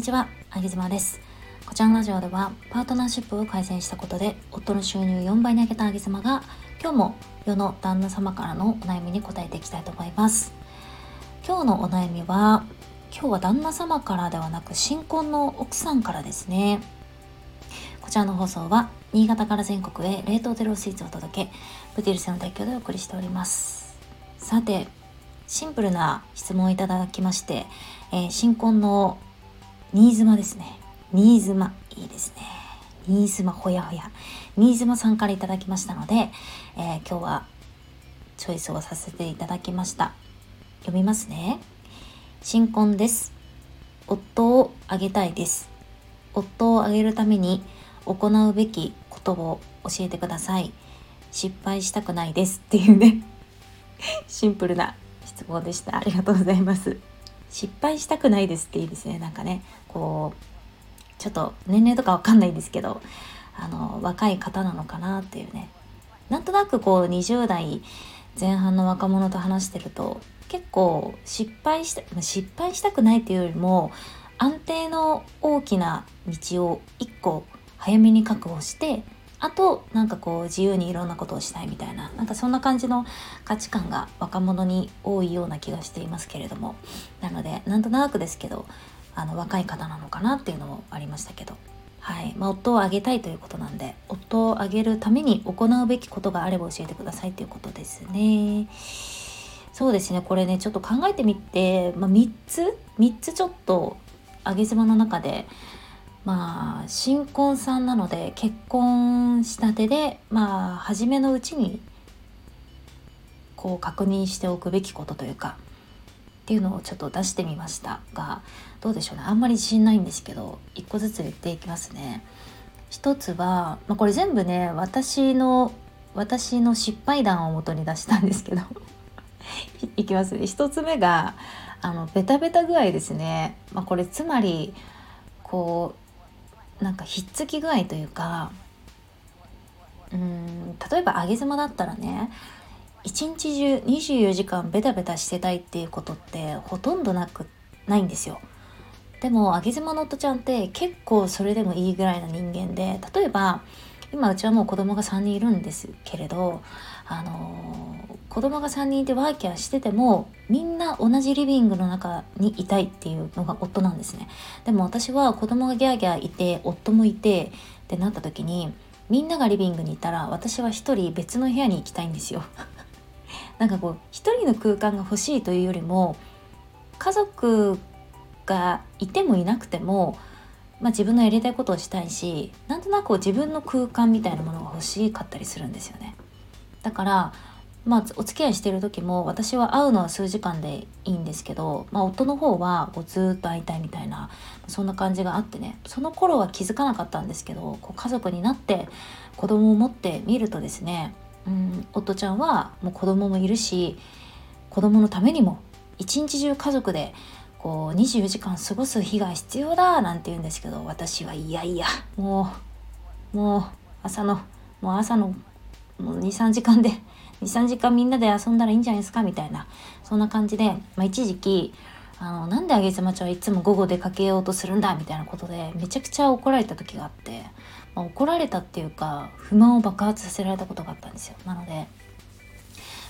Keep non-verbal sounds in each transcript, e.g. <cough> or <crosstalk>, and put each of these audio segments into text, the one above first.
にちは、あげずまです。こちらのラジオでは、パートナーシップを改善したことで、夫の収入4倍に上げたあげずまが、今日も世の旦那様からのお悩みに答えていきたいと思います。今日のお悩みは、今日は旦那様からではなく、新婚の奥さんからですね。こちらの放送は、新潟から全国へ冷凍テロスイーツをお届け、プティルスの提供でお送りしております。さて、シンプルな質問をいただきまして、えー新婚の新妻ですね。新妻、いいですね。新妻ほやほや。新妻さんからいただきましたので、えー今日はチョイスをさせていただきました。読みますね。新婚です。夫をあげたいです。夫をあげるために行うべきことを教えてください。失敗したくないですっていうね。シンプルな質問でした。ありがとうございます。失敗したくないですっていいですね。なんかね、こう、ちょっと年齢とかわかんないんですけど、あの、若い方なのかなっていうね。なんとなくこう、20代前半の若者と話してると、結構失敗した、失敗したくないっていうよりも、安定の大きな道を一個早めに確保して、あとなんかこう自由にいろんなことをしたいみたいななんかそんな感じの価値観が若者に多いような気がしていますけれどもなのでなんとなくですけどあの若い方なのかなっていうのもありましたけど。はい。まあ、夫をあげたいということなんで夫をあげるために行うべきことがあれば教えてくださいということですね。そうですね。これねちょっと考えてみて、まあ、3つ？3つちょっと上げ妻の中でまあ新婚さんなので結婚したてでまあ初めのうちにこう確認しておくべきことというかっていうのをちょっと出してみましたがどうでしょうねあんまり自信ないんですけど一個ずつ言っていきますね。一つは、まあ、これ全部ね私の私の失敗談を元に出したんですけど <laughs> いきますね一つ目があのベタベタ具合ですね、まあ、これつまりこうなんかひっつき具合というかうん例えば上げ妻だったらね一日中24時間ベタベタしてたいっていうことってほとんどなくないんですよ。でも上げ妻の夫ちゃんって結構それでもいいぐらいな人間で例えば今うちはもう子供が3人いるんですけれどあのー子供が3人いてワーキャーしててもみんな同じリビングの中にいたいっていうのが夫なんですね。でも私は子供がギャーギャーいて夫もいてってなった時にみんながリビングにいたら私は一人別の部屋に行きたいんですよ。<laughs> なんかこう一人の空間が欲しいというよりも家族がいてもいなくても、まあ、自分のやりたいことをしたいしなんとなく自分の空間みたいなものが欲しかったりするんですよね。だからまあお付き合いしてる時も私は会うのは数時間でいいんですけど、まあ、夫の方はこうずっと会いたいみたいなそんな感じがあってね。その頃は気づかなかったんですけどこう家族になって子供を持ってみるとですねうん夫ちゃんはもう子供もいるし子供のためにも一日中家族でこう24時間過ごす日が必要だなんて言うんですけど私はいやいやもうもう朝のもう朝のもう23時間で <laughs> 23時間みんなで遊んだらいいんじゃないですかみたいなそんな感じで、まあ、一時期あのなんであげちゃんはいつも午後出かけようとするんだみたいなことでめちゃくちゃ怒られた時があって、まあ、怒られたっていうか不満を爆発させられたことがあったんですよ。なので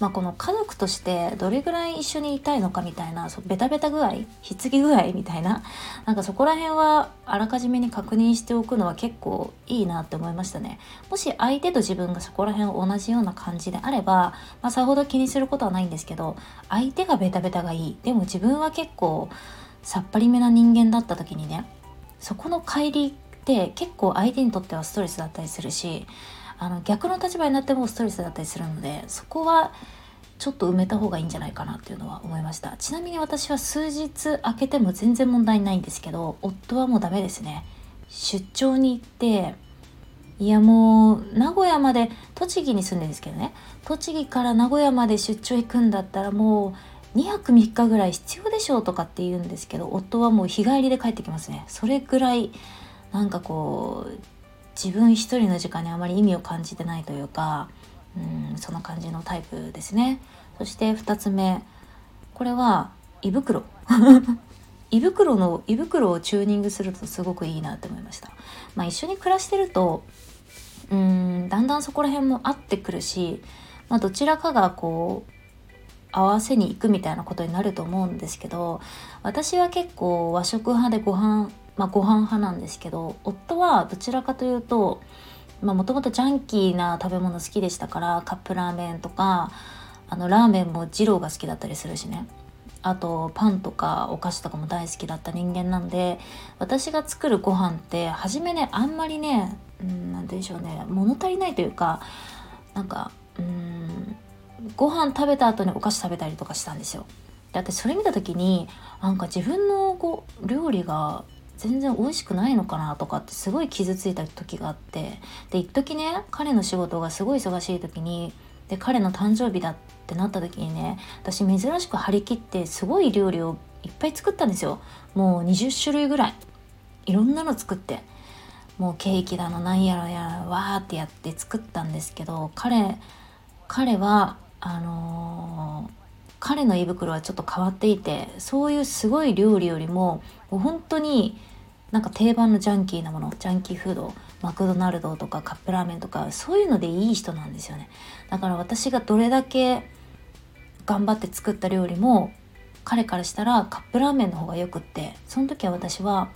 まあ、この家族としてどれぐらい一緒にいたいのかみたいなそベタベタ具合ひっつき具合みたいななんかそこら辺はあらかじめに確認しておくのは結構いいなって思いましたね。もし相手と自分がそこら辺同じような感じであれば、まあ、さほど気にすることはないんですけど相手がベタベタがいい。でも自分は結構さっぱりめな人間だった時にねそこの乖離って結構相手にとってはストレスだったりするしあの逆の立場になってもストレスだったりするのでそこはちょっと埋めた方がいいんじゃないかなっていうのは思いました。ちなみに私は数日空けても全然問題ないんですけど夫はもうダメですね。出張に行っていやもう名古屋まで栃木に住んでるんですけどね。栃木から名古屋まで出張行くんだったらもう2泊3日ぐらい必要でしょうとかって言うんですけど夫はもう日帰りで帰ってきますね。それぐらいなんかこう自分一人の時間にあまり意味を感じてないというかうんそんな感じのタイプですねそして2つ目これは胃袋 <laughs> 胃袋の胃袋をチューニングするとすごくいいなって思いました。まあ、一緒に暮らしてるとうんだんだんそこら辺も合ってくるし、まあ、どちらかがこう合わせに行くみたいなことになると思うんですけど私は結構和食派でご飯まあご飯派なんですけど夫はどちらかというともともとジャンキーな食べ物好きでしたからカップラーメンとかあのラーメンも二郎が好きだったりするしねあとパンとかお菓子とかも大好きだった人間なんで私が作るご飯って初めねあんまりね何て言うんでしょうね物足りないというかなんかうんご飯食べた後にお菓子食べたりとかしたんですよ。だってそれ見た時になんか自分のこう料理が全然美味しくないのかなとかってすごい傷ついた時があって。で一時ね彼の仕事がすごい忙しい時にで彼の誕生日だってなった時にね私珍しく張り切ってすごい料理をいっぱい作ったんですよ。もう20種類ぐらい。いろんなの作って。もうケーキだのなんやらやらわーってやって作ったんですけど彼彼はあのー、彼の胃袋はちょっと変わっていてそういうすごい料理よりももう本当になんか定番のジャンキーなものジャンキーフードマクドナルドとかカップラーメンとかそういうのでいい人なんですよね。だから私がどれだけ頑張って作った料理も彼からしたらカップラーメンの方がよくってその時は私は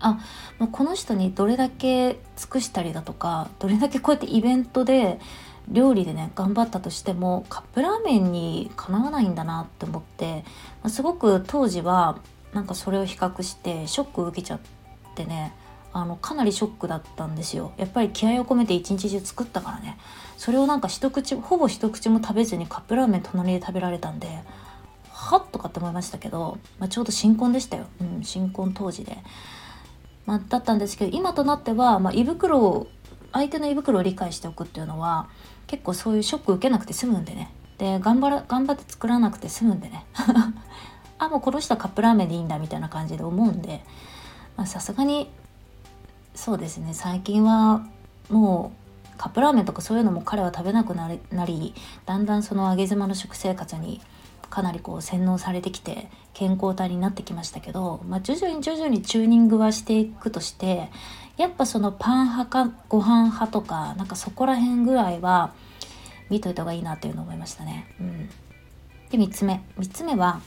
あもうこの人にどれだけ尽くしたりだとかどれだけこうやってイベントで料理でね頑張ったとしてもカップラーメンにかなわないんだなって思ってすごく当時はなんかそれを比較してショック受けちゃってねあのかなりショックだったんですよ。やっぱり気合を込めて一日中作ったからね。それをなんか一口ほぼ一口も食べずにカップラーメン隣で食べられたんではっとかって思いましたけど、まあ、ちょうど新婚でしたよ、うん、新婚当時で、まあ、だったんですけど今となっては、まあ、胃袋を相手の胃袋を理解しておくっていうのは結構そういうショック受けなくて済むんでね。で頑張ら頑張って作らなくて済むんでね。<laughs> あもうこの人はカップラーメンでいいんだみたいな感じで思うんで。さすがにそうですね。最近はもうカップラーメンとかそういうのも彼は食べなくなりだんだんその上げ妻の食生活にかなりこう洗脳されてきて健康体になってきましたけど、まあ、徐々に徐々にチューニングはしていくとしてやっぱそのパン派かご飯派とかなんかそこら辺ぐらいは見といた方がいいなっていうのを思いましたね。うん、で3つ目。3つ目は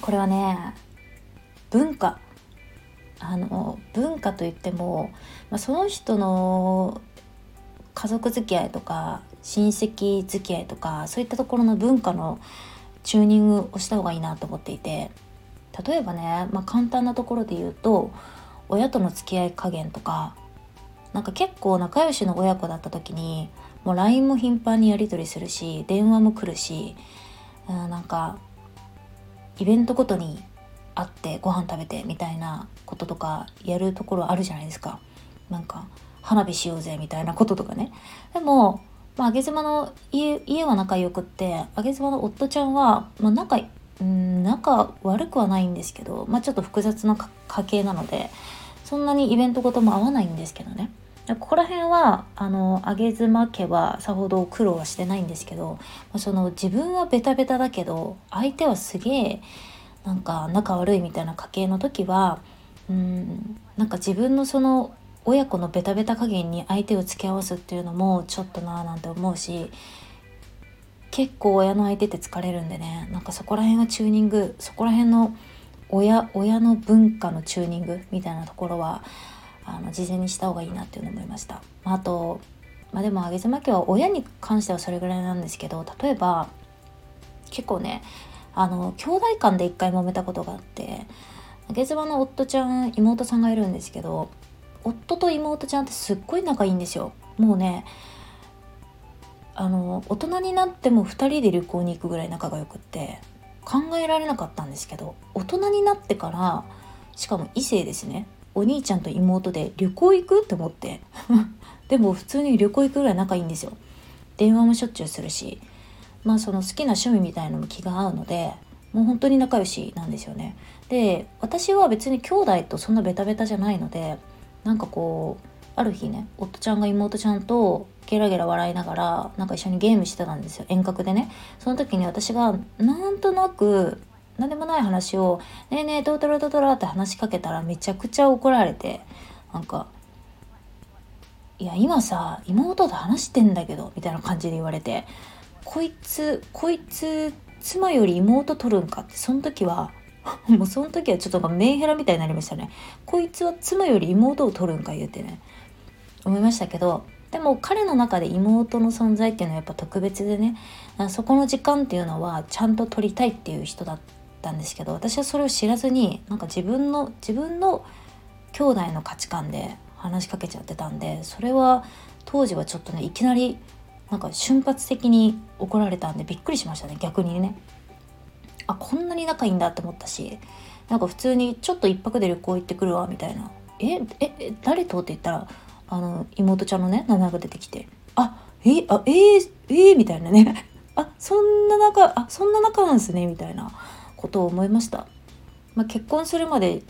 これはね文化。あの文化といっても、まあ、その人の家族付き合いとか親戚付き合いとかそういったところの文化のチューニングをした方がいいなと思っていて。例えばね、まあ、簡単なところで言うと親との付き合い加減とかなんか結構仲良しの親子だった時にもう LINE も頻繁にやり取りするし電話も来るし、うん、なんかイベントごとに会ってご飯食べてみたいなこととかやるところあるじゃないですか。なんか花火しようぜみたいなこととかね。でも、まあ、上げ妻の家家は仲良くって上げ妻の夫ちゃんは、まあ、仲うん仲悪くはないんですけど、まあ、ちょっと複雑な家系なのでそんなにイベントごとも合わないんですけどね。ここら辺はあの上妻家はさほど苦労はしてないんですけどその自分はベタベタだけど相手はすげえなんか仲悪いみたいな家系の時はうんなんか自分のその親子のベタベタ加減に相手を付き合わすっていうのもちょっとなーなんて思うし結構親の相手って疲れるんでねなんかそこら辺はチューニングそこら辺の親親の文化のチューニングみたいなところはあの事前にした方がいいなっていうの思いました。あとまあ、でも上妻家は親に関してはそれぐらいなんですけど例えば結構ねあの兄弟間で一回揉めたことがあって上妻の夫ちゃん妹さんがいるんですけど夫と妹ちゃんってすっごい仲いいんですよもうねあの大人になっても2人で旅行に行くぐらい仲が良くって考えられなかったんですけど大人になってからしかも異性ですねお兄ちゃんと妹で旅行行く？って思って。<laughs> でも普通に旅行行くぐらい仲いいんですよ。電話もしょっちゅうするし。まあその好きな趣味みたいのも気が合うのでもう本当に仲良しなんですよね。で私は別に兄弟とそんなベタベタじゃないのでなんかこうある日ね夫ちゃんが妹ちゃんとゲラゲラ笑いながらなんか一緒にゲームしてたんですよ。遠隔でね。その時に私がなんとなく何でもない話を「ねえねえどうとろどうとろ」って話しかけたらめちゃくちゃ怒られてなんか「いや今さ妹と話してんだけど」みたいな感じで言われて「こいつこいつ妻より妹取るんか」ってその時は <laughs> もうその時はちょっとメンヘラみたいになりましたね。こいつは妻より妹を取るんか言うてね。思いましたけどでも彼の中で妹の存在っていうのはやっぱ特別でね。そこの時間っていうのはちゃんと取りたいっていう人だった。たんですけど私はそれを知らずになんか自分の自分の兄弟の価値観で話しかけちゃってたんでそれは当時はちょっとねいきなりなんか瞬発的に怒られたんでびっくりしましたね逆にね。あこんなに仲いいんだって思ったしなんか普通にちょっと一泊で旅行行ってくるわみたいな。ええ誰と？って言ったらあの妹ちゃんのね名前が出てきて。あえあえー、えー、みたいなね。<laughs> あそんな仲あそんな仲なんですねみたいな。ことを思いました、まあ、結婚するまで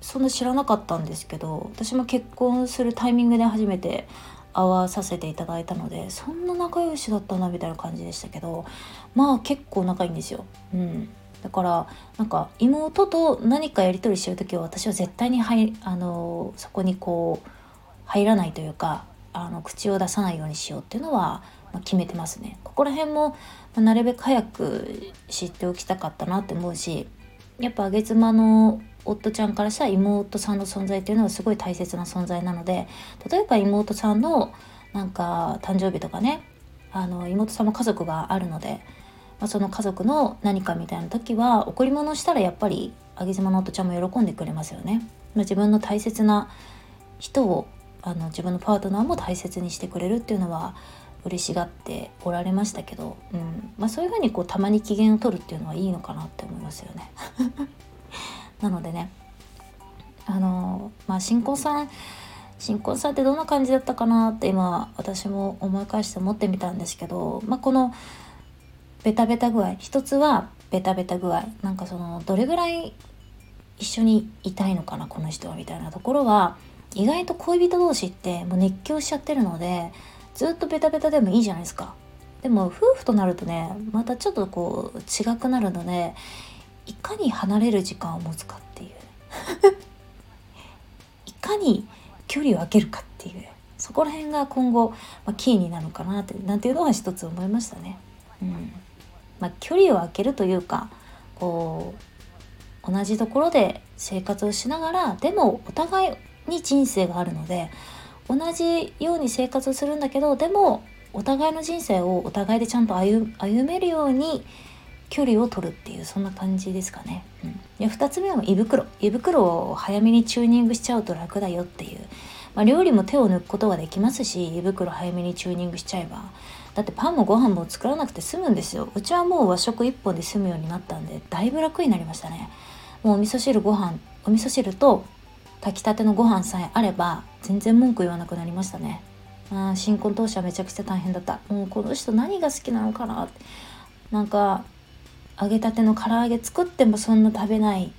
そんな知らなかったんですけど私も結婚するタイミングで初めて会わさせていただいたのでそんな仲良しだったなみたいな感じでしたけどまあ結構仲いいんですよ。うん、だからなんか妹と何かやり取りしてる時は私は絶対に入あのそこにこう入らないというかあの口を出さないようにしようっていうのは決めてますね。ここら辺もなるべく早く知っておきたかったなって思うしやっぱ上妻の夫ちゃんからしたら妹さんの存在っていうのはすごい大切な存在なので例えば妹さんのなんか誕生日とかねあの妹さんも家族があるので、まあ、その家族の何かみたいな時は贈り物したらやっぱり上妻の夫ちゃんも喜んでくれますよね。まあ、自分の大切な人をあの自分のパートナーも大切にしてくれるっていうのは嬉しがっておられましたけど、うんまあ、そういうふうにこうたまに機嫌を取るっていうのはいいのかなって思いますよね。<laughs> なのでねあのまあ新婚さん新婚さんってどんな感じだったかなって今私も思い返して思ってみたんですけど、まあ、このベタベタ具合一つはベタベタ具合なんかそのどれぐらい一緒にいたいのかなこの人はみたいなところは意外と恋人同士ってもう熱狂しちゃってるのでずっとベタベタでもいいじゃないですか。でも夫婦となるとねまたちょっとこう違くなるのでいかに離れる時間を持つかっていう <laughs> いかに距離を空けるかっていうそこら辺が今後、まあ、キーになるのかなってなんていうのは一つ思いましたね。うんまあ、距離を空けるというかこう同じところで生活をしながらでもお互いに人生があるので同じように生活するんだけどでもお互いの人生をお互いでちゃんと歩めるように距離を取るっていうそんな感じですかね。うん、で2つ目は胃袋。胃袋を早めにチューニングしちゃうと楽だよっていう、まあ、料理も手を抜くことができますし胃袋早めにチューニングしちゃえば。だってパンもご飯も作らなくて済むんですよ。うちはもう和食1本で済むようになったんでだいぶ楽になりましたね。もうお味噌汁ご飯お味噌汁と炊きたてのご飯さえあれば全然文句言わなくなりましたね。あ新婚当初はめちゃくちゃ大変だった。もうこの人何が好きなのかな。ってなんか揚げたての唐揚げ作ってもそんな食べない。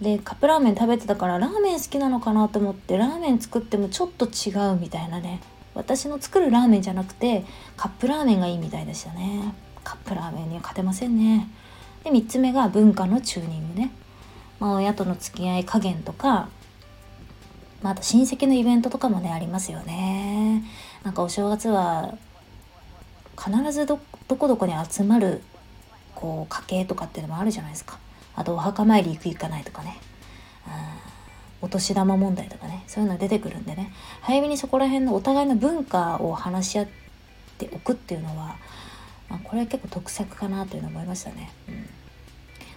でカップラーメン食べてたからラーメン好きなのかなと思ってラーメン作ってもちょっと違うみたいなね。私の作るラーメンじゃなくてカップラーメンがいいみたいでしたね。カップラーメンには勝てませんね。で3つ目が文化のチューニングね、まあ、親との付き合い加減とか、まあ、あと親戚のイベントとかもねありますよね。なんかお正月は必ずどこどこに集まるこう家計とかっていうのもあるじゃないですか。あとお墓参り行く行かないとかね。お年玉問題とかね。そういうの出てくるんでね。早めにそこら辺のお互いの文化を話し合っておくっていうのは、まあ、これは結構得策かなというのを思いましたね。うん、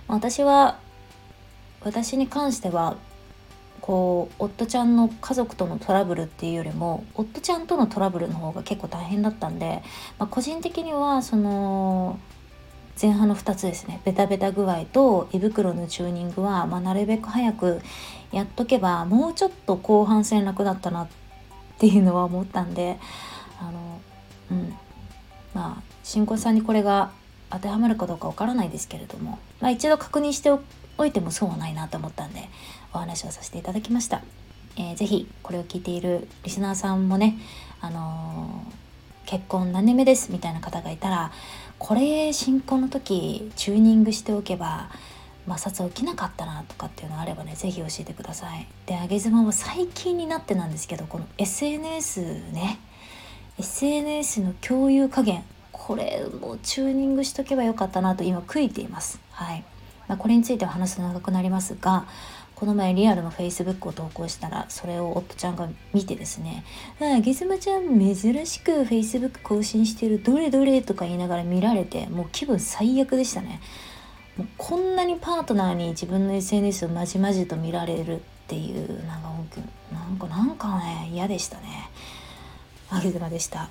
私は私に関してはこう夫ちゃんの家族とのトラブルっていうよりも夫ちゃんとのトラブルの方が結構大変だったんで、まあ、個人的にはその前半の2つですね。ベタベタ具合と胃袋のチューニングは、まあ、なるべく早くやっとけばもうちょっと後半戦楽だったなっていうのは思ったんであのうん。まあ新婚さんにこれが当てはまるかどうかわからないですけれども、まあ、一度確認しておおいてもそうはないなと思ったんでお話をさせていただきました。えー、ぜひこれを聞いているリスナーさんもね、あのー、結婚何年目ですみたいな方がいたらこれ進行の時チューニングしておけば摩擦起きなかったなとかっていうのあればね是非教えてください。で上げ妻は最近になってなんですけどこの SNS ね SNS の共有加減これもチューニングしとけばよかったなと今悔いています。はい、まあ、これについては話すと長くなりますがこの前リアルの Facebook を投稿したらそれを夫ちゃんが見てですね「ああゲズマちゃん珍しく Facebook 更新してるどれどれ」とか言いながら見られてもう気分最悪でしたね。もうこんなにパートナーに自分の SNS をまじまじと見られるっていうなんかなんかなんかね嫌でしたね。あげずまでした。